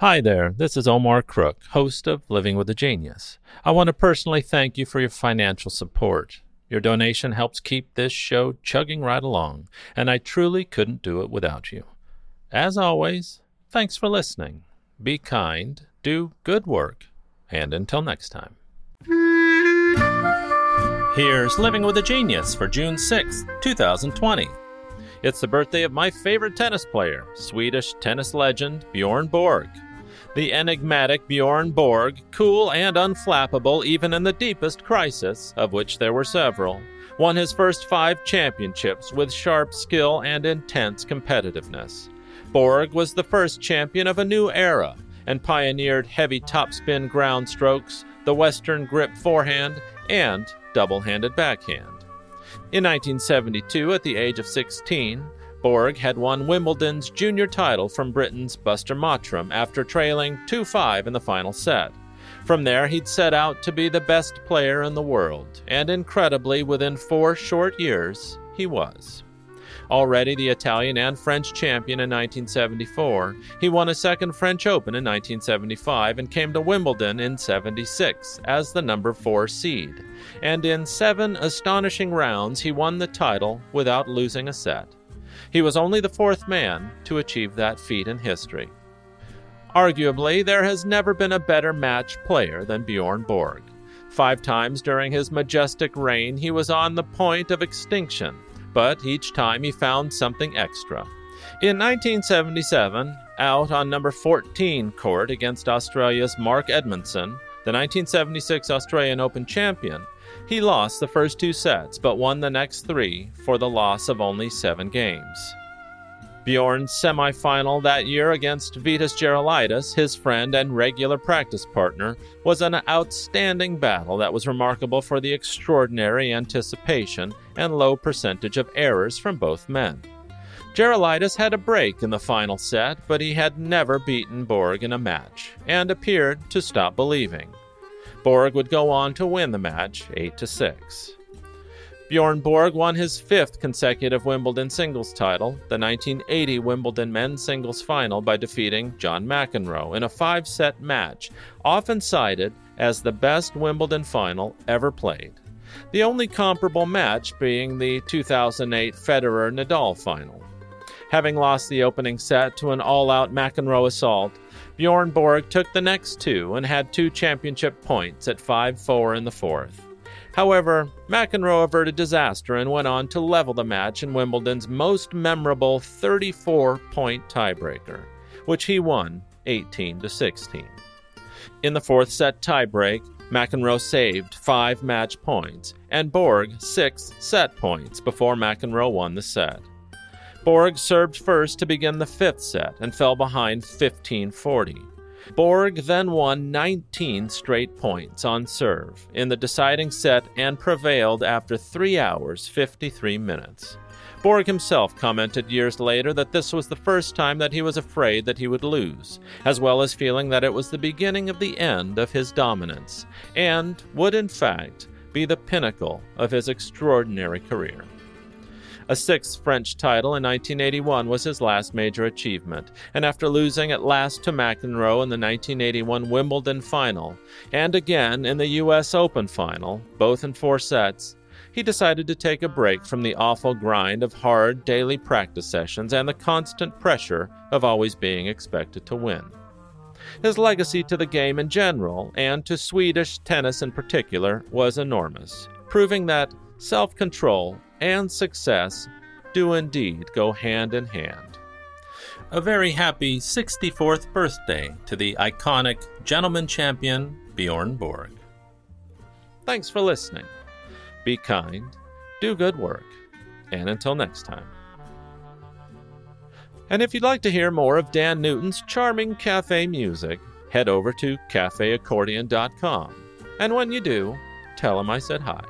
Hi there, this is Omar Crook, host of Living with a Genius. I want to personally thank you for your financial support. Your donation helps keep this show chugging right along, and I truly couldn't do it without you. As always, thanks for listening. Be kind, do good work, and until next time. Here's Living with a Genius for June 6, 2020. It's the birthday of my favorite tennis player, Swedish tennis legend Bjorn Borg. The enigmatic Bjorn Borg, cool and unflappable even in the deepest crisis, of which there were several, won his first five championships with sharp skill and intense competitiveness. Borg was the first champion of a new era and pioneered heavy topspin ground strokes, the Western grip forehand, and double handed backhand. In 1972, at the age of 16, Borg had won Wimbledon's junior title from Britain's Buster Mottram after trailing 2 5 in the final set. From there, he'd set out to be the best player in the world, and incredibly, within four short years, he was. Already the Italian and French champion in 1974, he won a second French Open in 1975 and came to Wimbledon in 76 as the number 4 seed. And in seven astonishing rounds, he won the title without losing a set. He was only the fourth man to achieve that feat in history. Arguably, there has never been a better match player than Bjorn Borg. Five times during his majestic reign, he was on the point of extinction, but each time he found something extra. In 1977, out on number 14 court against Australia's Mark Edmondson, the 1976 Australian Open champion, he lost the first two sets but won the next three for the loss of only seven games. Bjorn's semifinal that year against Vitas Gerulaitis, his friend and regular practice partner, was an outstanding battle that was remarkable for the extraordinary anticipation and low percentage of errors from both men. Gerulaitis had a break in the final set, but he had never beaten Borg in a match and appeared to stop believing. Borg would go on to win the match 8 to 6. Bjorn Borg won his fifth consecutive Wimbledon singles title, the 1980 Wimbledon men's singles final, by defeating John McEnroe in a five set match, often cited as the best Wimbledon final ever played. The only comparable match being the 2008 Federer Nadal final. Having lost the opening set to an all out McEnroe assault, Bjorn Borg took the next two and had two championship points at 5 4 in the fourth. However, McEnroe averted disaster and went on to level the match in Wimbledon's most memorable 34 point tiebreaker, which he won 18 16. In the fourth set tiebreak, McEnroe saved five match points and Borg six set points before McEnroe won the set. Borg served first to begin the fifth set and fell behind 15 40. Borg then won 19 straight points on serve in the deciding set and prevailed after 3 hours 53 minutes. Borg himself commented years later that this was the first time that he was afraid that he would lose, as well as feeling that it was the beginning of the end of his dominance, and would in fact be the pinnacle of his extraordinary career. A sixth French title in 1981 was his last major achievement, and after losing at last to McEnroe in the 1981 Wimbledon final, and again in the U.S. Open final, both in four sets, he decided to take a break from the awful grind of hard daily practice sessions and the constant pressure of always being expected to win. His legacy to the game in general, and to Swedish tennis in particular, was enormous, proving that self control and success do indeed go hand in hand. A very happy 64th birthday to the iconic gentleman champion Bjorn Borg. Thanks for listening. Be kind, do good work, and until next time. And if you'd like to hear more of Dan Newton's charming cafe music, head over to cafeaccordion.com. And when you do, tell him I said hi.